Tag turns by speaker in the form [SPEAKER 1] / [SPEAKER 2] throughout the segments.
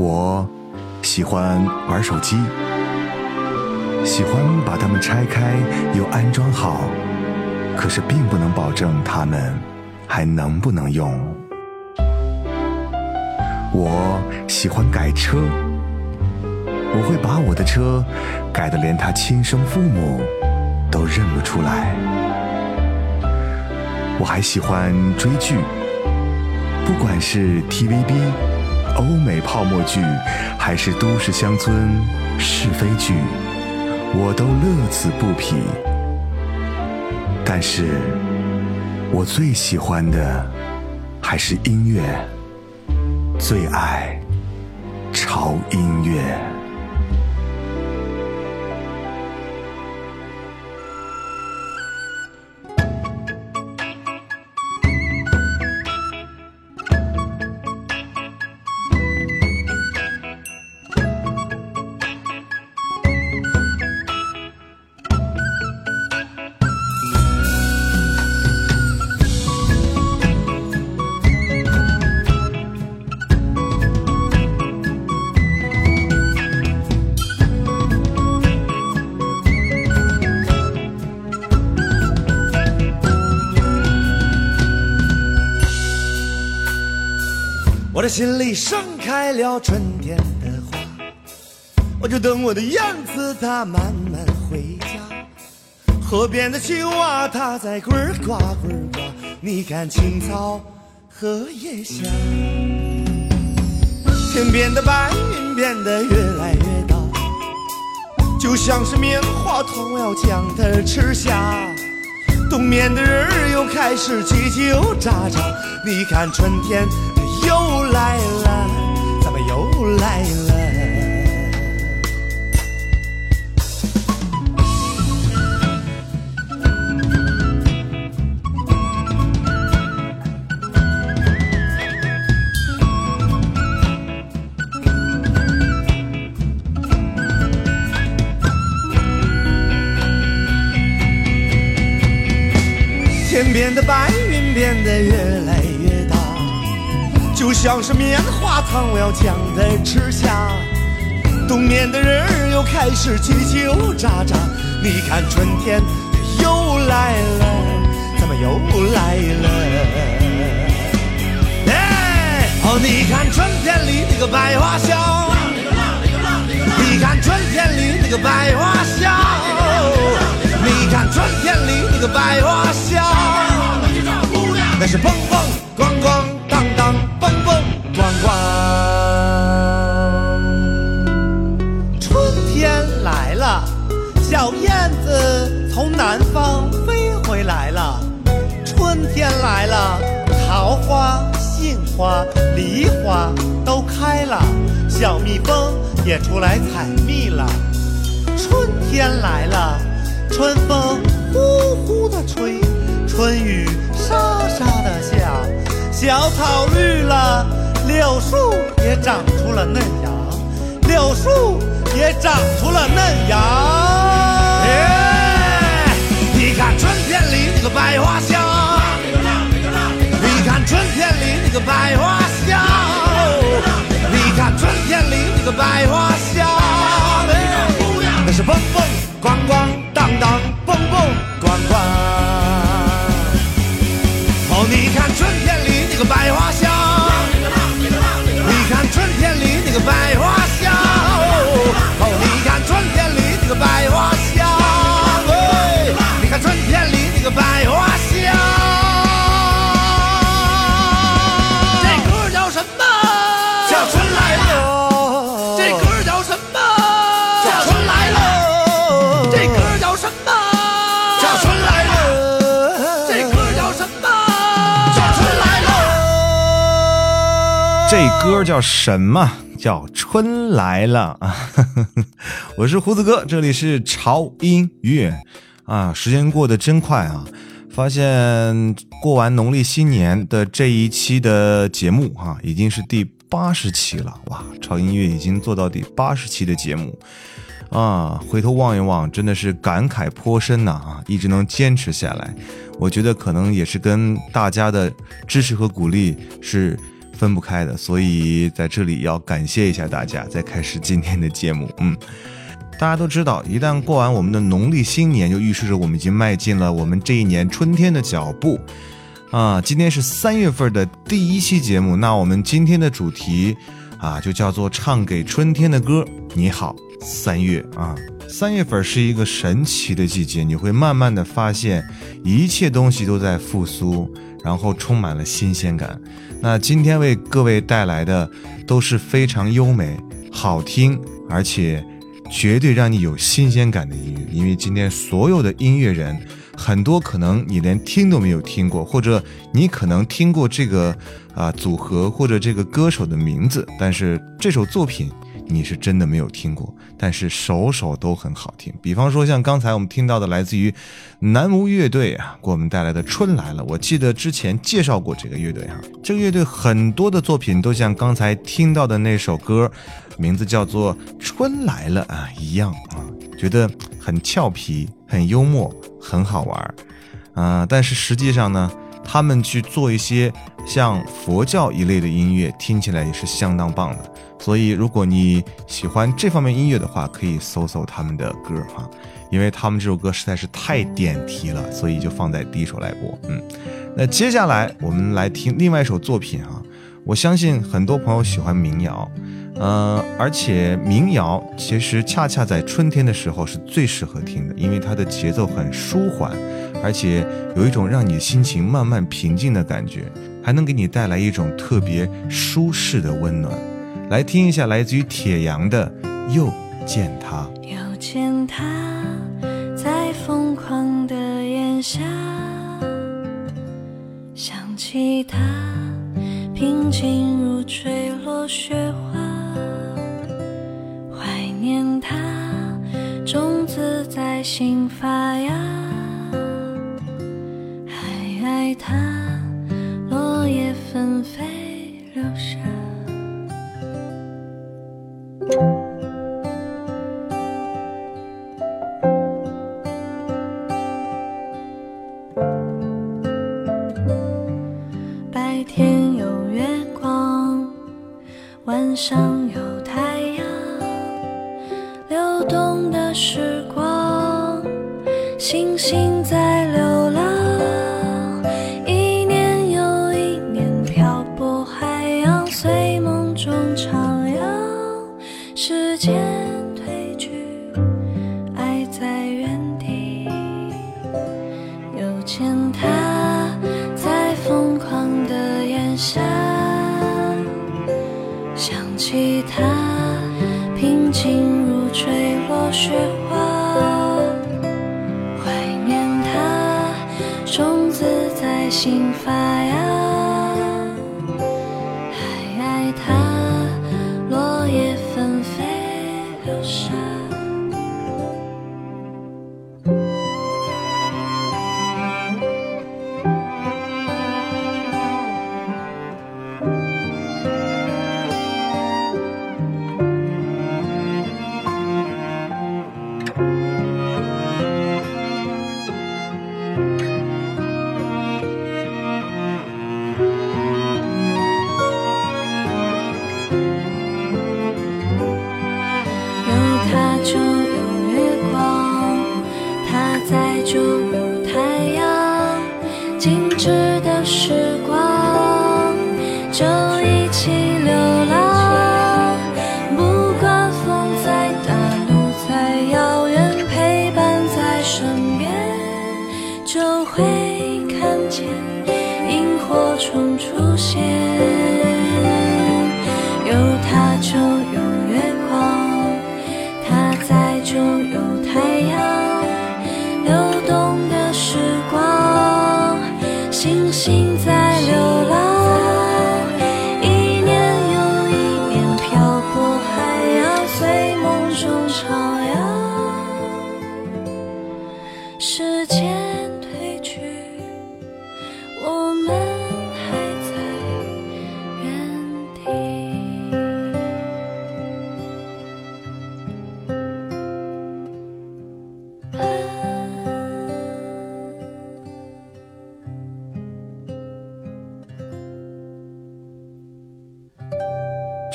[SPEAKER 1] 我喜欢玩手机，喜欢把它们拆开又安装好，可是并不能保证它们还能不能用。我喜欢改车，我会把我的车改得连他亲生父母都认不出来。我还喜欢追剧，不管是 TVB、欧美泡沫剧，还是都市乡村是非剧，我都乐此不疲。但是，我最喜欢的还是音乐，最爱潮音乐。
[SPEAKER 2] 的心里盛开了春天的花，我就等我的燕子它慢慢回家。河边的青蛙它在呱呱呱呱，你看青草荷叶香。天边的白云变得越来越大，就像是棉花糖，我要将它吃下。冬眠的人儿又开始叽叽喳喳，你看春天。又来了，咱们又来了。天边的白像是棉花糖，我要将它吃下。冬眠的人儿又开始叽叽喳喳。你看春天又来了，怎么又来了。哎，哦，你看春天里那个百花香，你看春天里那个百花香，你看春天里那个百花香，那是蹦花都开了，小蜜蜂也出来采蜜了。春天来了，春风呼呼的吹，春雨沙沙的下。小草绿了，柳树也长出了嫩芽，柳树也长出了嫩芽。你看春天里那个百花香，你看春天里那个百花，春天里那个百花香。那是蹦蹦咣咣当当，蹦蹦咣咣。哦，你看春天里。那个百花香，你看春天里那个百花歌叫什么？叫春来了
[SPEAKER 1] 啊！我是胡子哥，这里是潮音乐啊。时间过得真快啊！发现过完农历新年的这一期的节目哈，已经是第八十期了哇！潮音乐已经做到第八十期的节目啊，回头望一望，真的是感慨颇深呐啊！一直能坚持下来，我觉得可能也是跟大家的支持和鼓励是。分不开的，所以在这里要感谢一下大家，再开始今天的节目。嗯，大家都知道，一旦过完我们的农历新年，就预示着我们已经迈进了我们这一年春天的脚步。啊，今天是三月份的第一期节目，那我们今天的主题啊，就叫做唱给春天的歌。你好，三月啊，三月份是一个神奇的季节，你会慢慢的发现，一切东西都在复苏，然后充满了新鲜感。那今天为各位带来的都是非常优美、好听，而且绝对让你有新鲜感的音乐，因为今天所有的音乐人。很多可能你连听都没有听过，或者你可能听过这个啊组合或者这个歌手的名字，但是这首作品你是真的没有听过，但是首首都很好听。比方说像刚才我们听到的来自于南无乐队啊给我们带来的《春来了》，我记得之前介绍过这个乐队哈，这个乐队很多的作品都像刚才听到的那首歌，名字叫做《春来了》啊一样啊，觉得很俏皮。很幽默，很好玩，啊！但是实际上呢，他们去做一些像佛教一类的音乐，听起来也是相当棒的。所以，如果你喜欢这方面音乐的话，可以搜搜他们的歌哈，因为他们这首歌实在是太点题了，所以就放在第一首来播。嗯，那接下来我们来听另外一首作品啊，我相信很多朋友喜欢民谣。呃，而且民谣其实恰恰在春天的时候是最适合听的，因为它的节奏很舒缓，而且有一种让你心情慢慢平静的感觉，还能给你带来一种特别舒适的温暖。来听一下来自于铁阳的《又见他》。
[SPEAKER 3] 又见他在疯狂的炎夏，想起他平静如坠落雪花。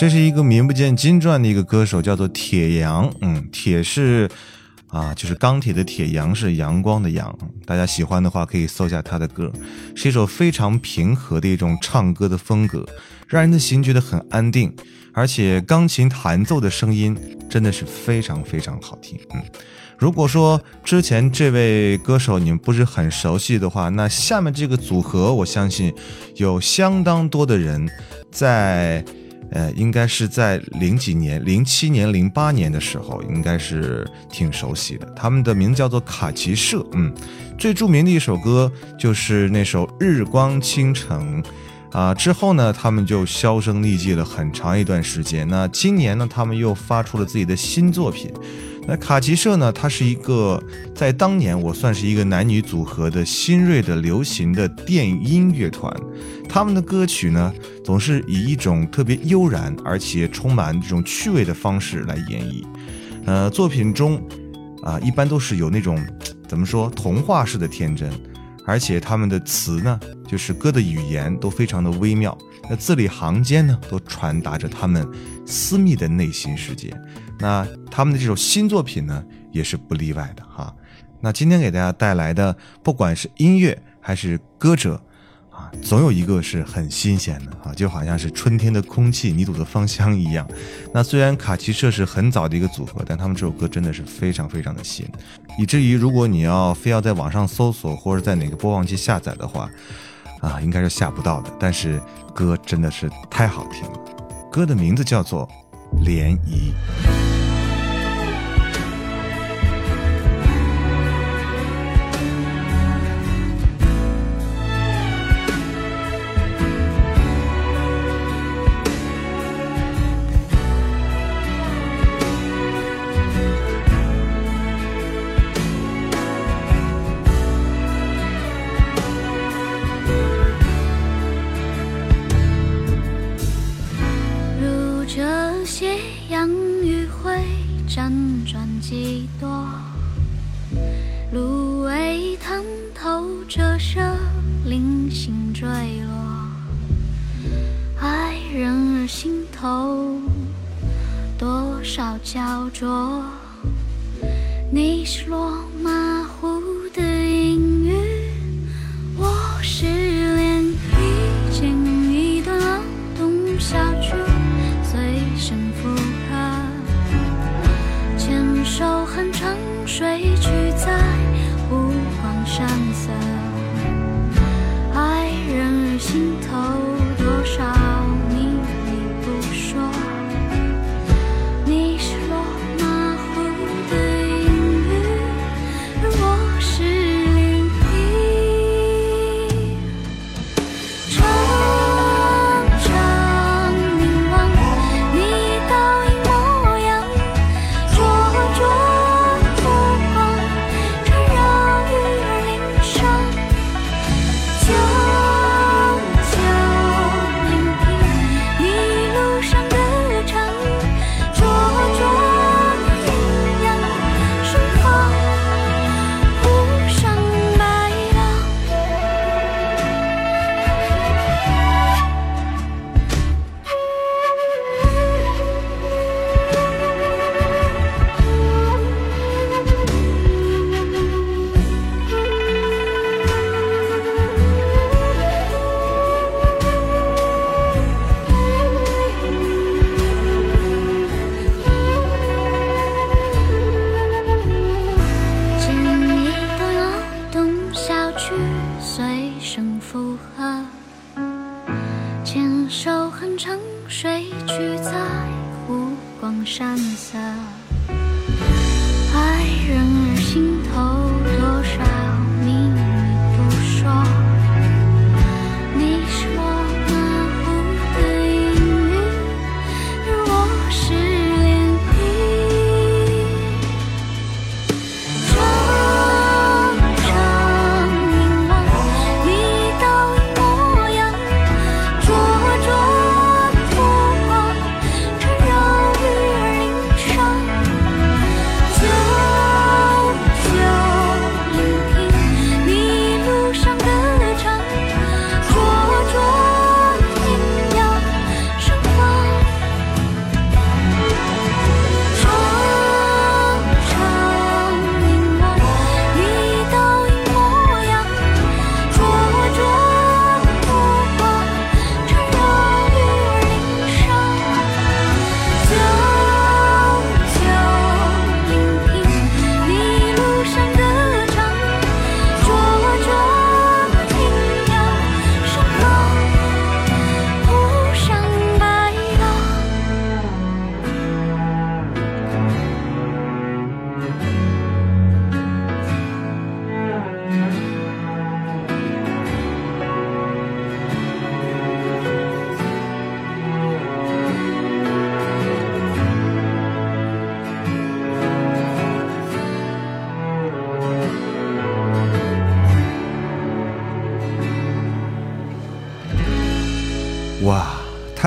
[SPEAKER 1] 这是一个名不见经传的一个歌手，叫做铁阳。嗯，铁是啊，就是钢铁的铁，阳是阳光的阳。大家喜欢的话，可以搜一下他的歌，是一首非常平和的一种唱歌的风格，让人的心觉得很安定，而且钢琴弹奏的声音真的是非常非常好听。嗯，如果说之前这位歌手你们不是很熟悉的话，那下面这个组合，我相信有相当多的人在。呃，应该是在零几年、零七年、零八年的时候，应该是挺熟悉的。他们的名字叫做卡奇社，嗯，最著名的一首歌就是那首《日光倾城》啊。之后呢，他们就销声匿迹了很长一段时间。那今年呢，他们又发出了自己的新作品。那卡奇社呢，它是一个在当年我算是一个男女组合的新锐的流行的电音乐团。他们的歌曲呢，总是以一种特别悠然而且充满这种趣味的方式来演绎。呃，作品中啊，一般都是有那种怎么说童话式的天真，而且他们的词呢，就是歌的语言都非常的微妙。那字里行间呢，都传达着他们私密的内心世界。那他们的这首新作品呢，也是不例外的哈。那今天给大家带来的，不管是音乐还是歌者。啊，总有一个是很新鲜的啊，就好像是春天的空气，泥土的芳香一样。那虽然卡奇社是很早的一个组合，但他们这首歌真的是非常非常的新，以至于如果你要非要在网上搜索或者在哪个播放器下载的话，啊，应该是下不到的。但是歌真的是太好听了，歌的名字叫做《涟漪》。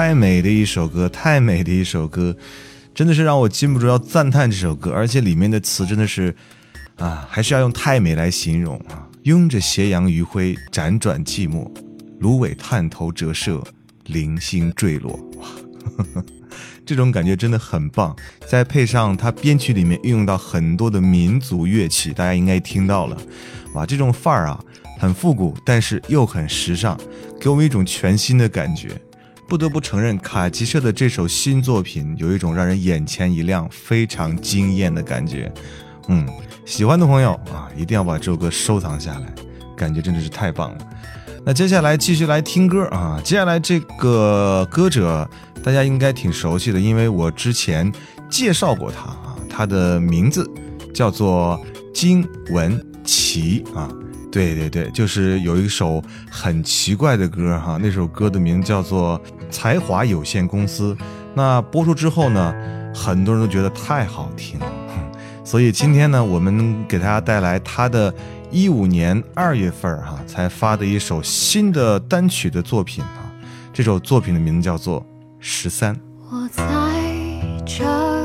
[SPEAKER 1] 太美的一首歌，太美的一首歌，真的是让我禁不住要赞叹这首歌，而且里面的词真的是，啊，还是要用太美来形容啊。拥着斜阳余晖，辗转寂寞，芦苇探头折射，零星坠落。哇，这种感觉真的很棒。再配上它编曲里面运用到很多的民族乐器，大家应该听到了。哇，这种范儿啊，很复古，但是又很时尚，给我们一种全新的感觉。不得不承认，卡奇社的这首新作品有一种让人眼前一亮、非常惊艳的感觉。嗯，喜欢的朋友啊，一定要把这首歌收藏下来，感觉真的是太棒了。那接下来继续来听歌啊，接下来这个歌者大家应该挺熟悉的，因为我之前介绍过他啊，他的名字叫做金文岐啊。对对对，就是有一首很奇怪的歌哈，那首歌的名叫做《才华有限公司》。那播出之后呢，很多人都觉得太好听了，所以今天呢，我们给大家带来他的一五年二月份哈才发的一首新的单曲的作品啊。这首作品的名字叫做《十三》。
[SPEAKER 4] 我在这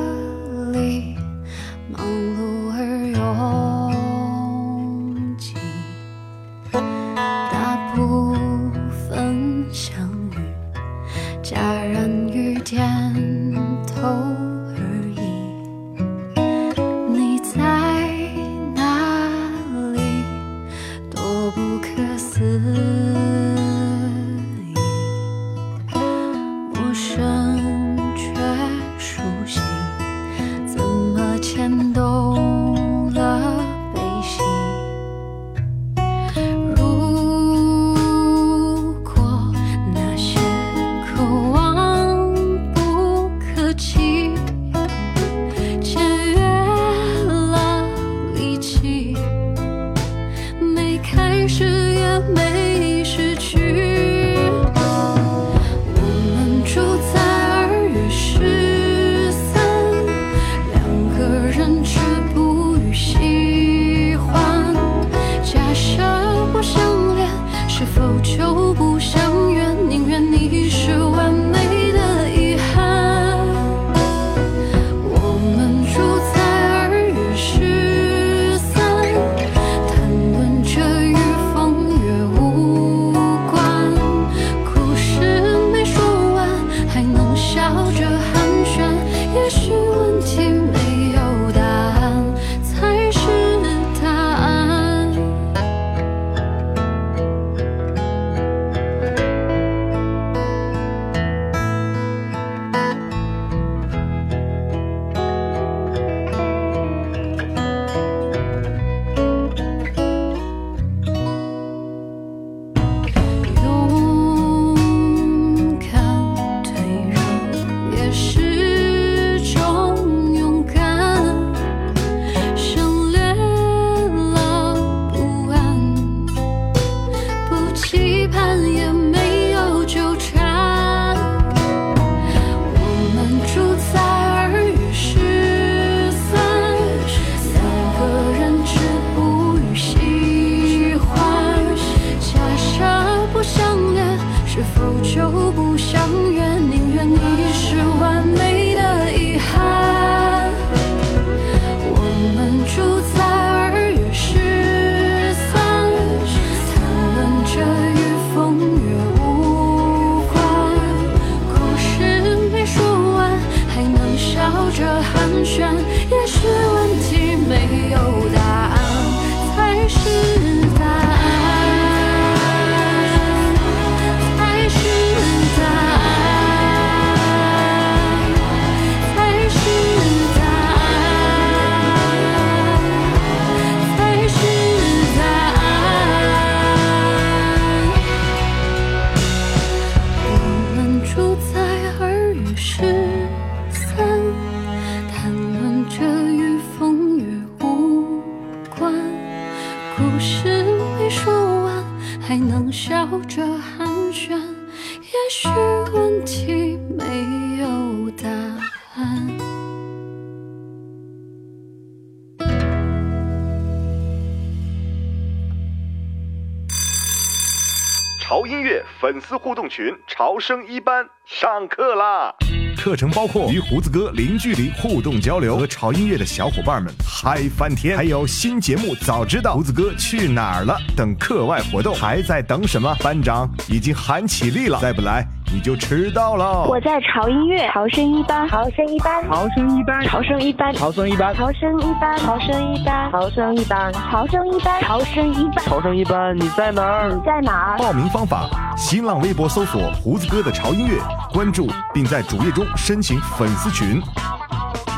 [SPEAKER 1] 互动群潮声一班上课啦！课程包括与胡子哥零距离互动交流，和潮音乐的小伙伴们嗨翻天，还有新节目早知道胡子哥去哪儿了等课外活动，还在等什么？班长已经喊起立了，再不来你就迟到了。
[SPEAKER 5] 我在潮音乐潮声一班，
[SPEAKER 6] 潮声一班，
[SPEAKER 7] 潮声一班，
[SPEAKER 5] 潮声一班，
[SPEAKER 7] 潮声一班，
[SPEAKER 5] 潮声一班，
[SPEAKER 6] 潮声一班，
[SPEAKER 5] 潮声一班，
[SPEAKER 6] 潮声一班，
[SPEAKER 5] 潮声一班，
[SPEAKER 7] 潮声一班，你在哪儿？
[SPEAKER 6] 你在哪儿？
[SPEAKER 1] 报名方法：新浪微博搜索“胡子哥的潮音乐”，关注并在主页中申请粉丝群。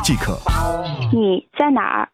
[SPEAKER 1] 即可。
[SPEAKER 5] 你在哪儿？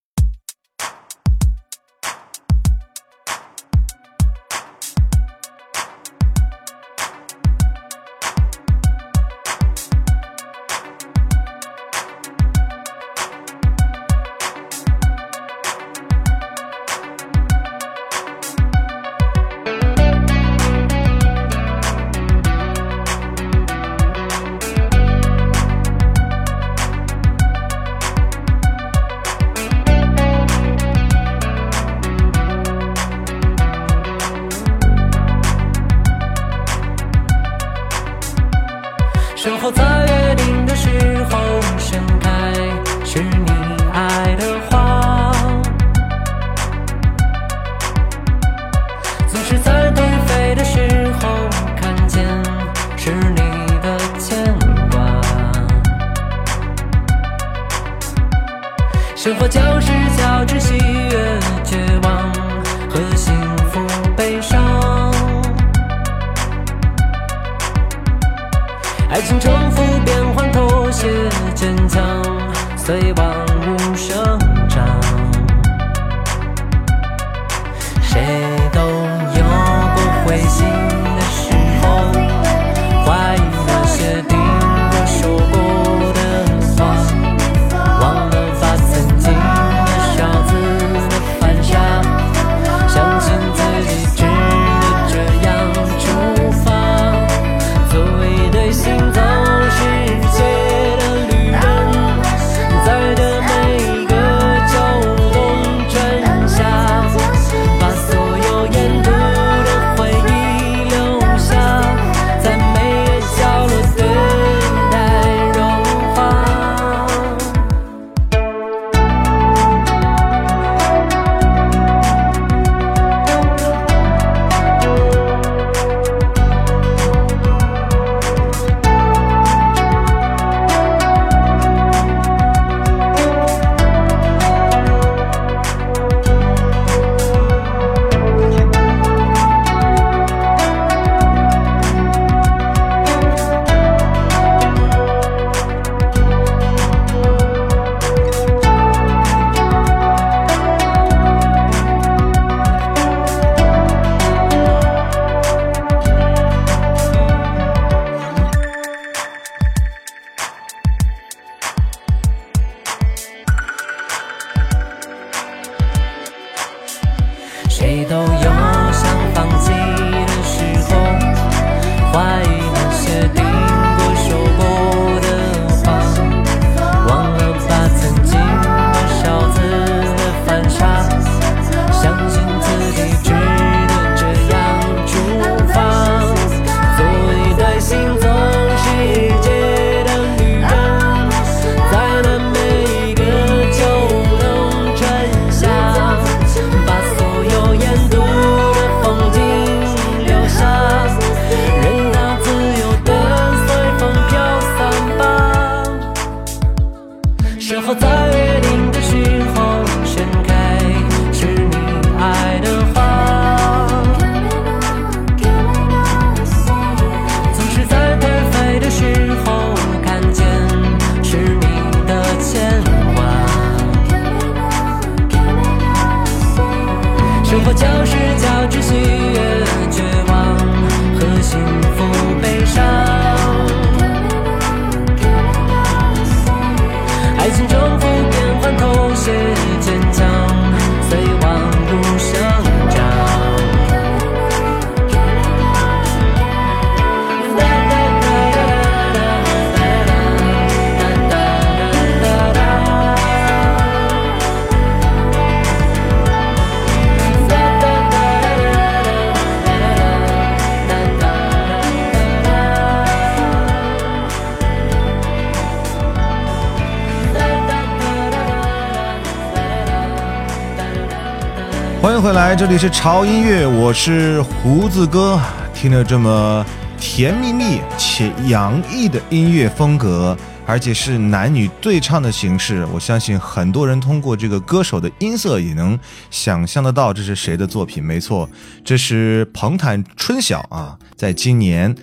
[SPEAKER 1] 这里是潮音乐，我是胡子哥。听着这么甜蜜蜜且洋溢的音乐风格，而且是男女对唱的形式，我相信很多人通过这个歌手的音色也能想象得到这是谁的作品。没错，这是彭坦春晓啊，在今年。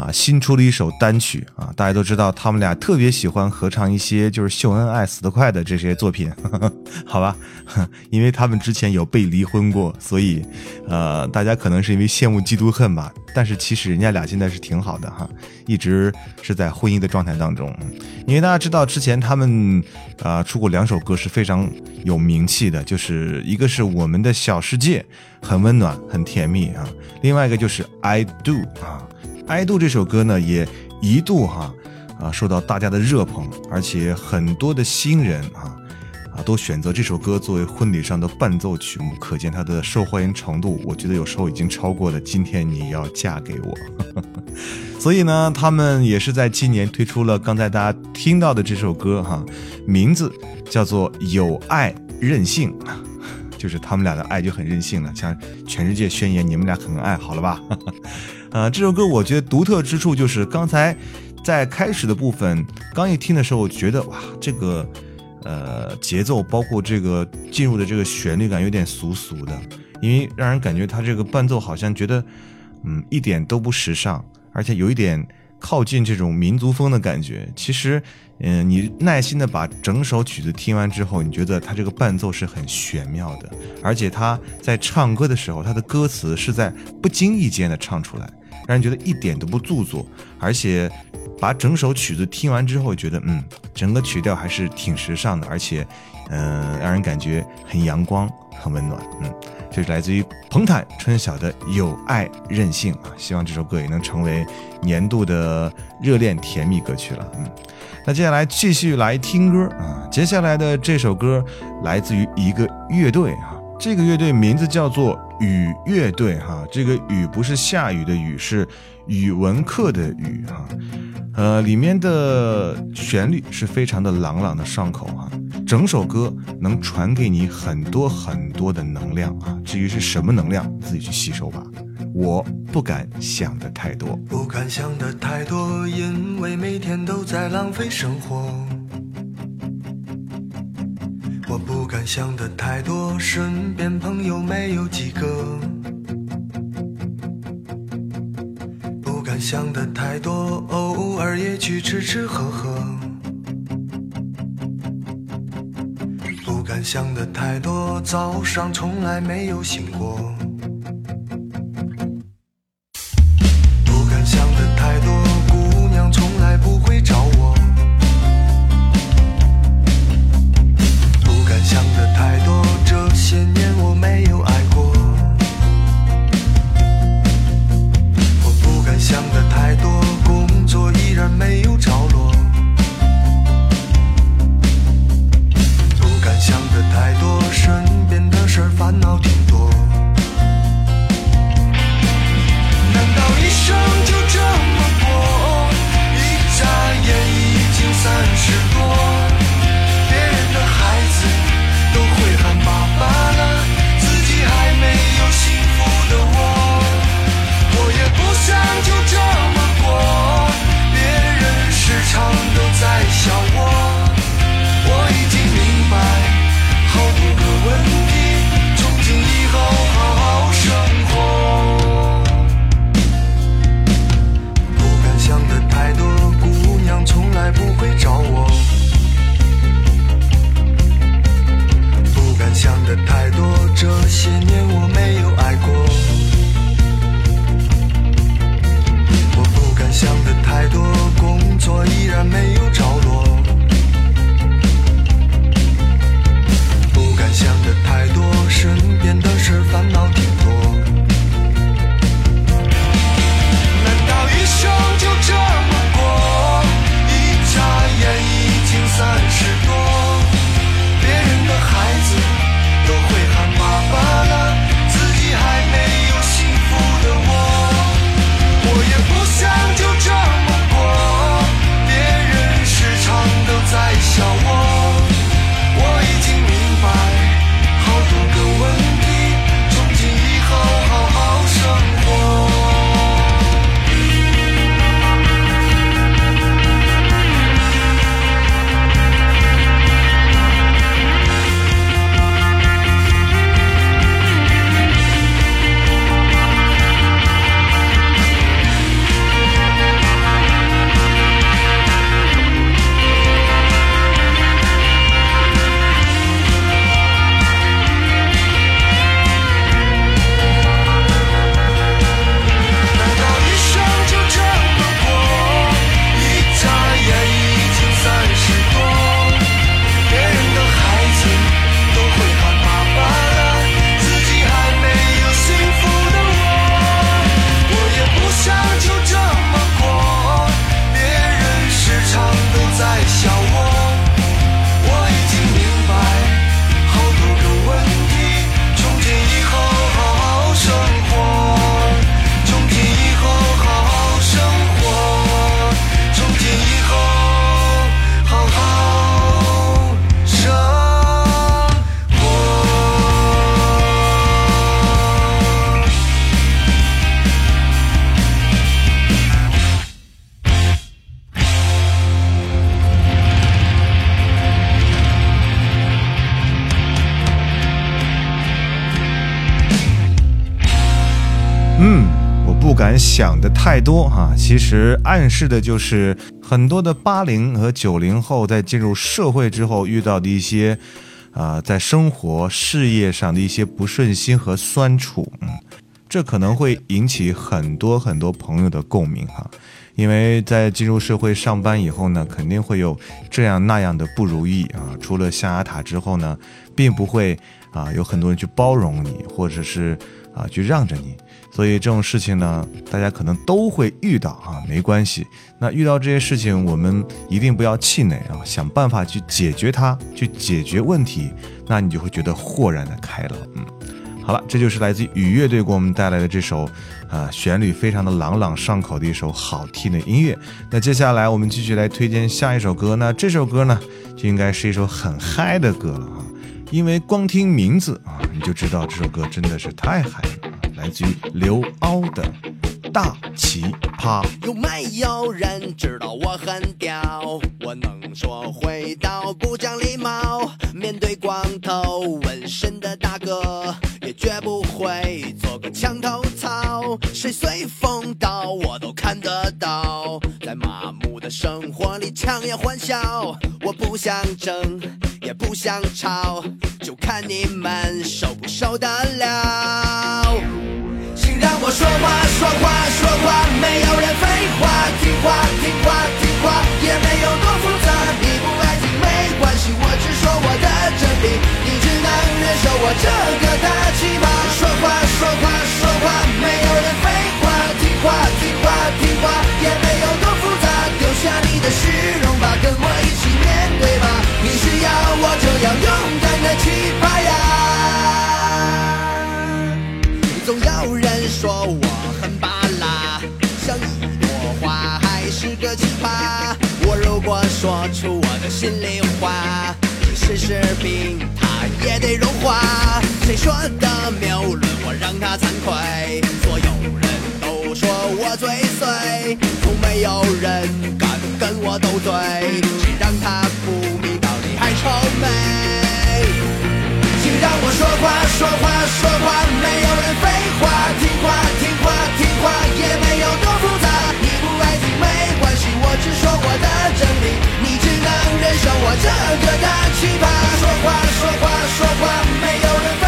[SPEAKER 1] 啊，新出了一首单曲啊！大家都知道，他们俩特别喜欢合唱一些就是秀恩爱死得快的这些作品，好吧？因为他们之前有被离婚过，所以呃，大家可能是因为羡慕嫉妒恨吧。但是其实人家俩现在是挺好的哈，一直是在婚姻的状态当中。因为大家知道，之前他们啊出过两首歌是非常有名气的，就是一个是我们的小世界，很温暖，很甜蜜啊；另外一个就是 I Do 啊。《爱度》这首歌呢，也一度哈啊受到大家的热捧，而且很多的新人啊啊都选择这首歌作为婚礼上的伴奏曲目，可见它的受欢迎程度，我觉得有时候已经超过了《今天你要嫁给我》。所以呢，他们也是在今年推出了刚才大家听到的这首歌哈，名字叫做《有爱任性》，就是他们俩的爱就很任性了，向全世界宣言你们俩很爱好了吧？呃，这首歌我觉得独特之处就是刚才在开始的部分，刚一听的时候，我觉得哇，这个呃节奏，包括这个进入的这个旋律感有点俗俗的，因为让人感觉他这个伴奏好像觉得嗯一点都不时尚，而且有一点靠近这种民族风的感觉。其实嗯，你耐心的把整首曲子听完之后，你觉得他这个伴奏是很玄妙的，而且他在唱歌的时候，他的歌词是在不经意间的唱出来。让人觉得一点都不做作，而且把整首曲子听完之后，觉得嗯，整个曲调还是挺时尚的，而且嗯，让人感觉很阳光、很温暖。嗯，这是来自于彭坦春晓的《有爱任性》啊，希望这首歌也能成为年度的热恋甜蜜歌曲了。嗯，那接下来继续来听歌啊，接下来的这首歌来自于一个乐队啊。这个乐队名字叫做雨乐队，哈，这个雨不是下雨的雨，是语文课的雨，哈，呃，里面的旋律是非常的朗朗的上口，哈，整首歌能传给你很多很多的能量啊，至于是什么能量，自己去吸收吧。我不敢想的太多，
[SPEAKER 8] 不敢想的太多，因为每天都在浪费生活。我不敢想的太多，身边朋友没有几个。不敢想的太多，偶尔也去吃吃喝喝。不敢想的太多，早上从来没有醒过。想的太多
[SPEAKER 1] 啊，其实暗示的就是很多的八零和九零后在进入社会之后遇到的一些啊、在生活事业上的一些不顺心和酸楚，嗯，这可能会引起很多很多朋友的共鸣哈。因为在进入社会上班以后呢，肯定会有这样那样的不如意啊。除了象牙塔之后呢，并不会啊有很多人去包容你，或者是啊去让着你。所以这种事情呢，大家可能都会遇到啊，没关系。那遇到这些事情，我们一定不要气馁啊，想办法去解决它，去解决问题，那你就会觉得豁然的开朗。嗯。好了，这就是来自于雨乐队给我们带来的这首，啊、旋律非常的朗朗上口的一首好听的音乐。那接下来我们继续来推荐下一首歌。那这首歌呢，就应该是一首很嗨的歌了啊，因为光听名字啊，你就知道这首歌真的是太嗨了。来自于刘凹的《大奇葩》。
[SPEAKER 9] 有没有人知道我很屌？我能说会道，不讲礼貌。面对光头纹身的大哥，也绝不会做个墙头草。谁随风倒，我都看得到。在麻木的生活里强颜欢笑，我不想争，想吵，就看你们受不受得了。请让我说话，说话，说话，没有人废话，听话，听话，听话，也没有多复杂。你不爱听没关系，我只说我的真理，你只能忍受我这个大奇葩。说话，说话，说话，没有人废话，听话，听话，听话，也没有多。下你的虚荣吧，跟我一起面对吧。你需要我这样勇敢的奇葩呀。总有人说我很巴拉，像一朵花，还是个奇葩。我如果说出我的心里话，即使是冰，它也得融化。谁说的谬论，我让他惭愧。所有人都说我嘴碎，从没有人敢我斗嘴。谁让他不明道理还臭美？请让我说话，说话，说话，没有人废话，听话，听话，听话，也没有多复杂。你不爱听没关系，我只说我的真理，你只能忍受我这个大奇葩。说话，说话，说话，没有人废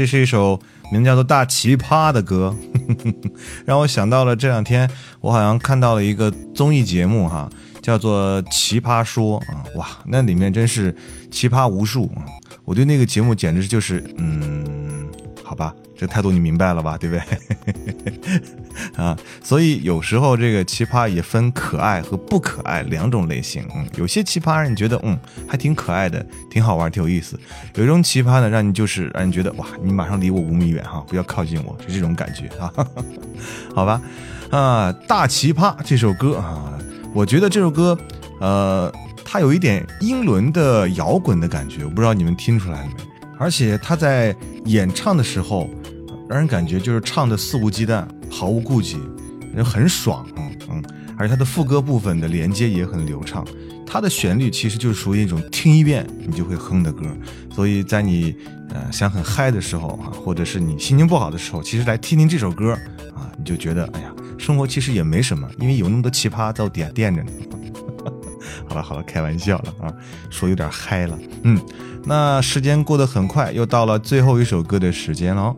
[SPEAKER 9] 这
[SPEAKER 1] 是一首名叫做《大奇葩》的歌，让我想到了这两天我好像看到了一个综艺节目哈，叫做《奇葩说》啊，哇，那里面真是奇葩无数啊！我对那个节目简直就是，嗯，好吧，这态度你明白了吧，对不对？啊，所以有时候这个奇葩也分可爱和不可爱两种类型。嗯，有些奇葩让你觉得嗯还挺可爱的，挺好玩，挺有意思；有一种奇葩呢，让你就是让你觉得哇，你马上离我五米远哈，不要靠近我，是这种感觉啊。好吧，啊，大奇葩这首歌啊，我觉得这首歌呃，它有一点英伦的摇滚的感觉，我不知道你们听出来了没？而且他在演唱的时候，让人感觉就是唱的肆无忌惮，毫无顾忌，人很爽，嗯嗯，而且它的副歌部分的连接也很流畅，它的旋律其实就是属于一种听一遍你就会哼的歌，所以在你呃想很嗨的时候啊，或者是你心情不好的时候，其实来听听这首歌啊，你就觉得哎呀，生活其实也没什么，因为有那么多奇葩在我底下垫着你。好了好了，开玩笑了啊，说有点嗨了。嗯，那时间过得很快，又到了最后一首歌的时间了。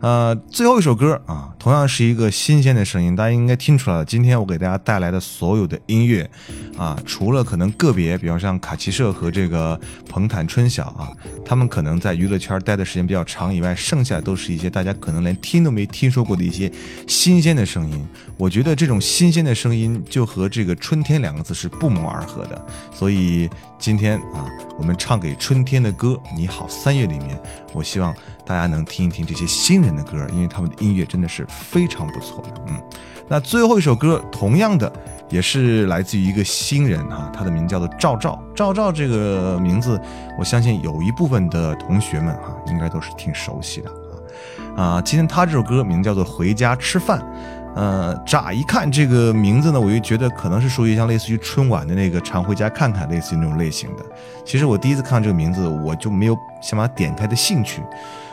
[SPEAKER 1] 呃，最后一首歌啊，同样是一个新鲜的声音，大家应该听出来了。今天我给大家带来的所有的音乐啊，除了可能个别，比方像卡奇社和这个彭坦春晓啊，他们可能在娱乐圈待的时间比较长以外，剩下都是一些大家可能连听都没听说过的一些新鲜的声音。我觉得这种新鲜的声音就和这个“春天”两个字是不谋而合的。所以今天啊，我们唱给春天的歌《你好三月》里面，我希望大家能听一听这些新人的歌，因为他们的音乐真的是非常不错的。嗯，那最后一首歌，同样的也是来自于一个新人啊，他的名叫做赵照。赵照这个名字，我相信有一部分的同学们哈，应该都是挺熟悉的啊。啊，今天他这首歌名叫做《回家吃饭》。呃，乍一看这个名字呢，我就觉得可能是属于像类似于春晚的那个常回家看看，类似于那种类型的。其实我第一次看这个名字，我就没有想把它点开的兴趣。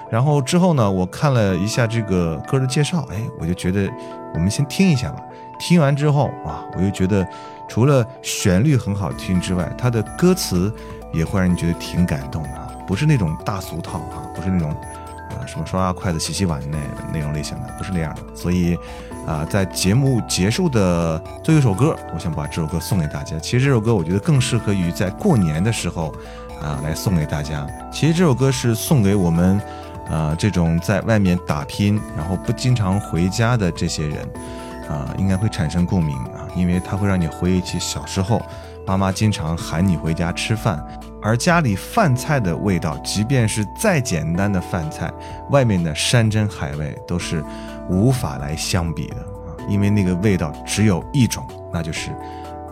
[SPEAKER 1] 然后之后呢，我看了一下这个歌的介绍，哎，我就觉得我们先听一下吧。听完之后啊，我就觉得除了旋律很好听之外，它的歌词也会让人觉得挺感动的，不是那种大俗套啊，不是那种啊什么刷刷筷子、洗洗碗那那种类型的，不是那样的。所以。啊，在节目结束的最后一首歌，我想把这首歌送给大家。其实这首歌我觉得更适合于在过年的时候，啊，来送给大家。其实这首歌是送给我们，啊，这种在外面打拼，然后不经常回家的这些人，啊，应该会产生共鸣啊，因为它会让你回忆起小时候，妈妈经常喊你回家吃饭，而家里饭菜的味道，即便是再简单的饭菜，外面的山珍海味都是。无法来相比的啊，因为那个味道只有一种，那就是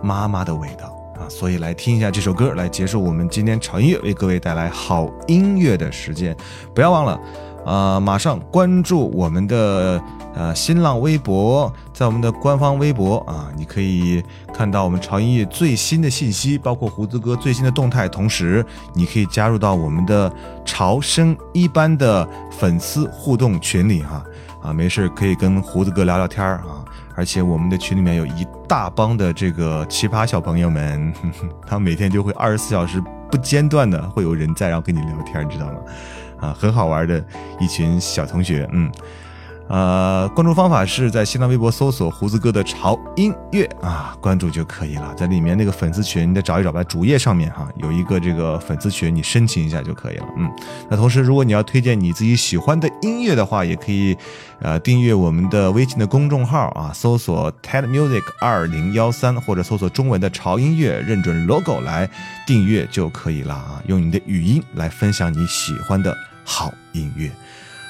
[SPEAKER 1] 妈妈的味道啊。所以来听一下这首歌，来结束我们今天潮音乐为各位带来好音乐的时间。不要忘了，呃，马上关注我们的呃新浪微博，在我们的官方微博啊，你可以看到我们潮音乐最新的信息，包括胡子哥最新的动态。同时，你可以加入到我们的潮声一班的粉丝互动群里哈。啊没事可以跟胡子哥聊聊天儿啊，而且我们的群里面有一大帮的这个奇葩小朋友们，他们每天就会二十四小时不间断的会有人在，然后跟你聊天，你知道吗？啊，很好玩的一群小同学，嗯。呃，关注方法是在新浪微博搜索“胡子哥的潮音乐”啊，关注就可以了。在里面那个粉丝群，你得找一找吧。主页上面哈有一个这个粉丝群，你申请一下就可以了。嗯，那同时如果你要推荐你自己喜欢的音乐的话，也可以呃订阅我们的微信的公众号啊，搜索 TED Music 二零幺三，或者搜索中文的潮音乐，认准 logo 来订阅就可以了啊。用你的语音来分享你喜欢的好音乐。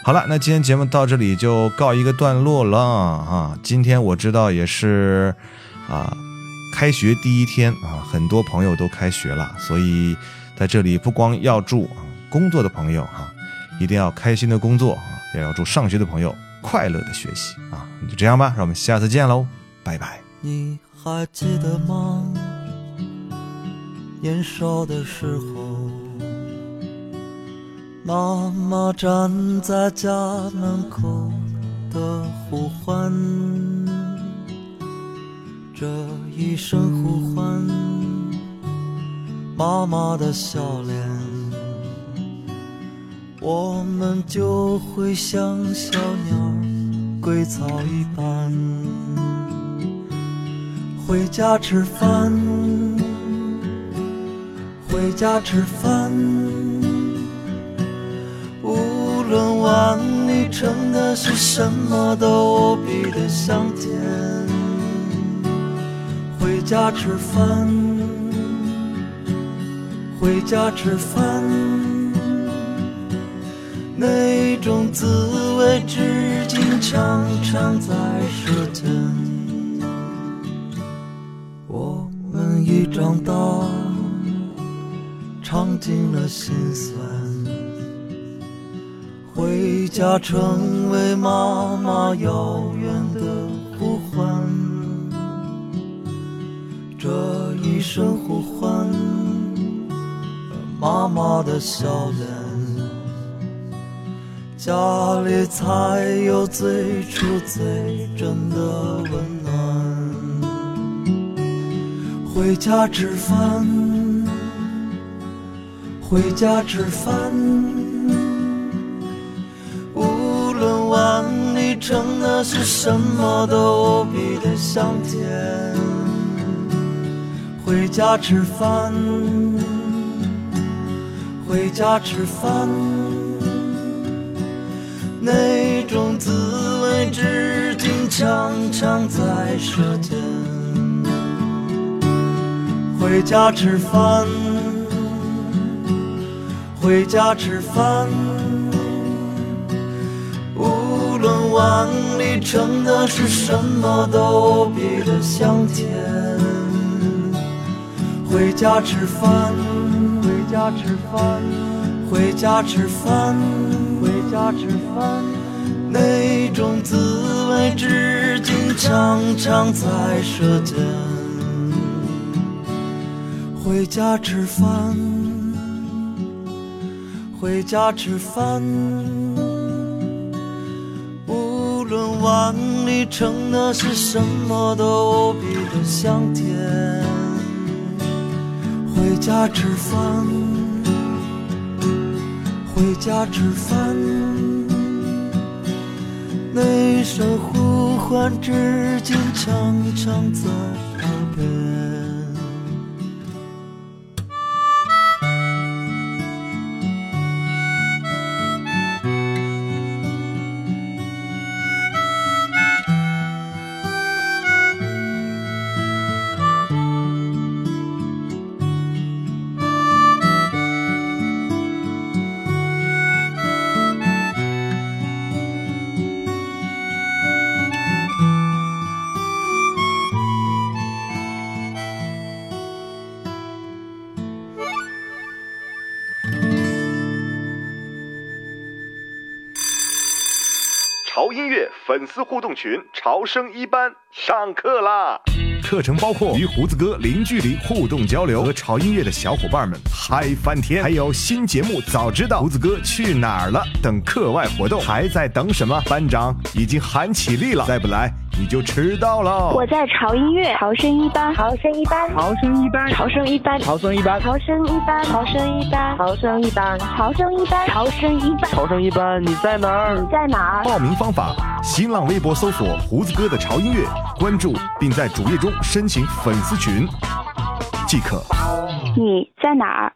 [SPEAKER 1] 好了，那今天节目到这里就告一个段落了啊！今天我知道也是啊，开学第一天啊，很多朋友都开学了，所以在这里不光要祝工作的朋友哈，一定要开心的工作啊，也要祝上学的朋友快乐的学习啊！就这样吧，让我们下次见喽，拜拜。
[SPEAKER 10] 你还记得吗？年少的时候。妈妈站在家门口的呼唤，这一声呼唤，妈妈的笑脸，我们就会像小鸟归巢一般，回家吃饭，回家吃饭。无论碗里盛的是什么，都无比的香甜。回家吃饭，回家吃饭，那种滋味至今常常在舌尖。我们已长大，尝尽了辛酸。回家成为妈妈遥远的呼唤，这一声呼唤，妈妈的笑脸，家里才有最初最真的温暖。回家吃饭，回家吃饭。成的是什么都无比的香甜。回家吃饭，回家吃饭，那种滋味至今常常在舌尖。回家吃饭，回家吃饭。碗里盛的是什么，都比的香甜。回家吃饭，回家吃饭，回家吃饭，回家吃饭。那种滋味至今常常在舌尖。回家吃饭，回家吃饭。碗里盛的是什么，都无比的香甜。回家吃饭，回家吃饭。那声呼唤至今常常在耳边。
[SPEAKER 1] 丝互动群潮声一班上课啦！课程包括与胡子哥零距离互动交流，和潮音乐的小伙伴们嗨翻天，还有新节目早知道胡子哥去哪儿了等课外活动，还在等什么？班长已经喊起立了，再不来你就迟到了。
[SPEAKER 5] 我在潮音乐潮声一班，
[SPEAKER 6] 潮声一班，
[SPEAKER 7] 潮声一班，
[SPEAKER 5] 潮声一班，
[SPEAKER 7] 潮声一班，
[SPEAKER 6] 潮声一班，
[SPEAKER 5] 潮声一班，
[SPEAKER 6] 潮声一班，
[SPEAKER 5] 潮声一班，
[SPEAKER 6] 潮声一班，
[SPEAKER 7] 潮声一班，你在哪儿？
[SPEAKER 6] 你在哪儿？
[SPEAKER 1] 报名方法：新浪微博搜索“胡子哥的潮音乐”，关注并在主页中申请粉丝群。即可。
[SPEAKER 5] 你在哪儿？